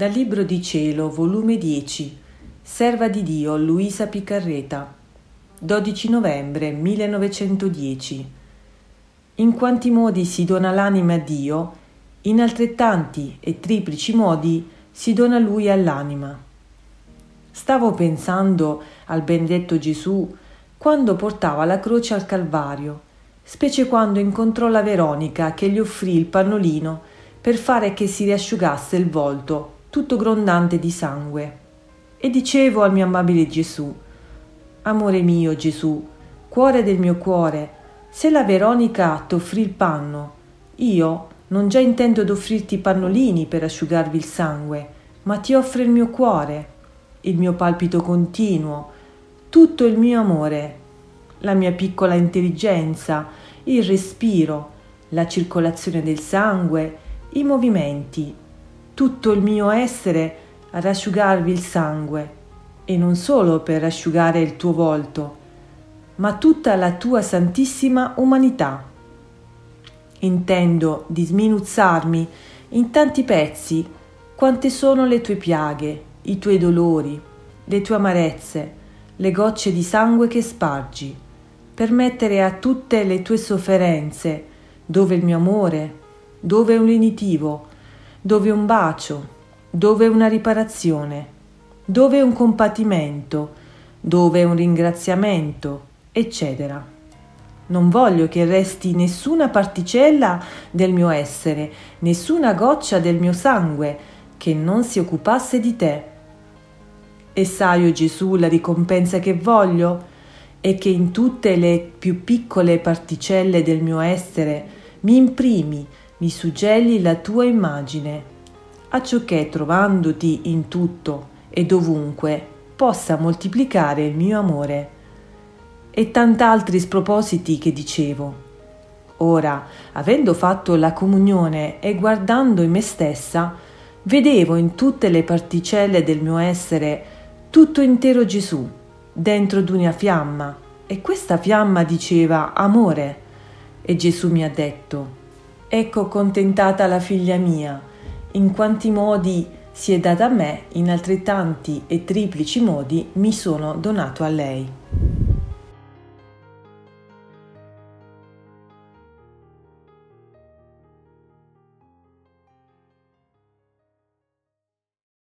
Dal Libro di Cielo, volume 10, Serva di Dio Luisa Piccarreta, 12 novembre 1910. In quanti modi si dona l'anima a Dio, in altrettanti e triplici modi si dona Lui all'anima. Stavo pensando al benedetto Gesù quando portava la croce al Calvario, specie quando incontrò la Veronica che gli offrì il pannolino per fare che si riasciugasse il volto tutto grondante di sangue. E dicevo al mio amabile Gesù, Amore mio Gesù, cuore del mio cuore, se la Veronica t'offrì il panno, io non già intendo d'offrirti i pannolini per asciugarvi il sangue, ma ti offro il mio cuore, il mio palpito continuo, tutto il mio amore, la mia piccola intelligenza, il respiro, la circolazione del sangue, i movimenti, tutto il mio essere ad asciugarvi il sangue, e non solo per asciugare il tuo volto, ma tutta la tua santissima umanità. Intendo di sminuzzarmi in tanti pezzi quante sono le tue piaghe, i tuoi dolori, le tue amarezze, le gocce di sangue che spargi, per mettere a tutte le tue sofferenze, dove il mio amore, dove un lenitivo, dove un bacio, dove una riparazione, dove un compatimento, dove un ringraziamento, eccetera. Non voglio che resti nessuna particella del mio essere, nessuna goccia del mio sangue che non si occupasse di te. E sai, o Gesù, la ricompensa che voglio? È che in tutte le più piccole particelle del mio essere mi imprimi mi suggelli la tua immagine, acciò che trovandoti in tutto e dovunque possa moltiplicare il mio amore. E tant'altri spropositi che dicevo. Ora, avendo fatto la comunione e guardando in me stessa, vedevo in tutte le particelle del mio essere tutto intero Gesù, dentro d'una fiamma, e questa fiamma diceva amore. E Gesù mi ha detto, Ecco contentata la figlia mia, in quanti modi si è data a me, in altrettanti e triplici modi mi sono donato a lei.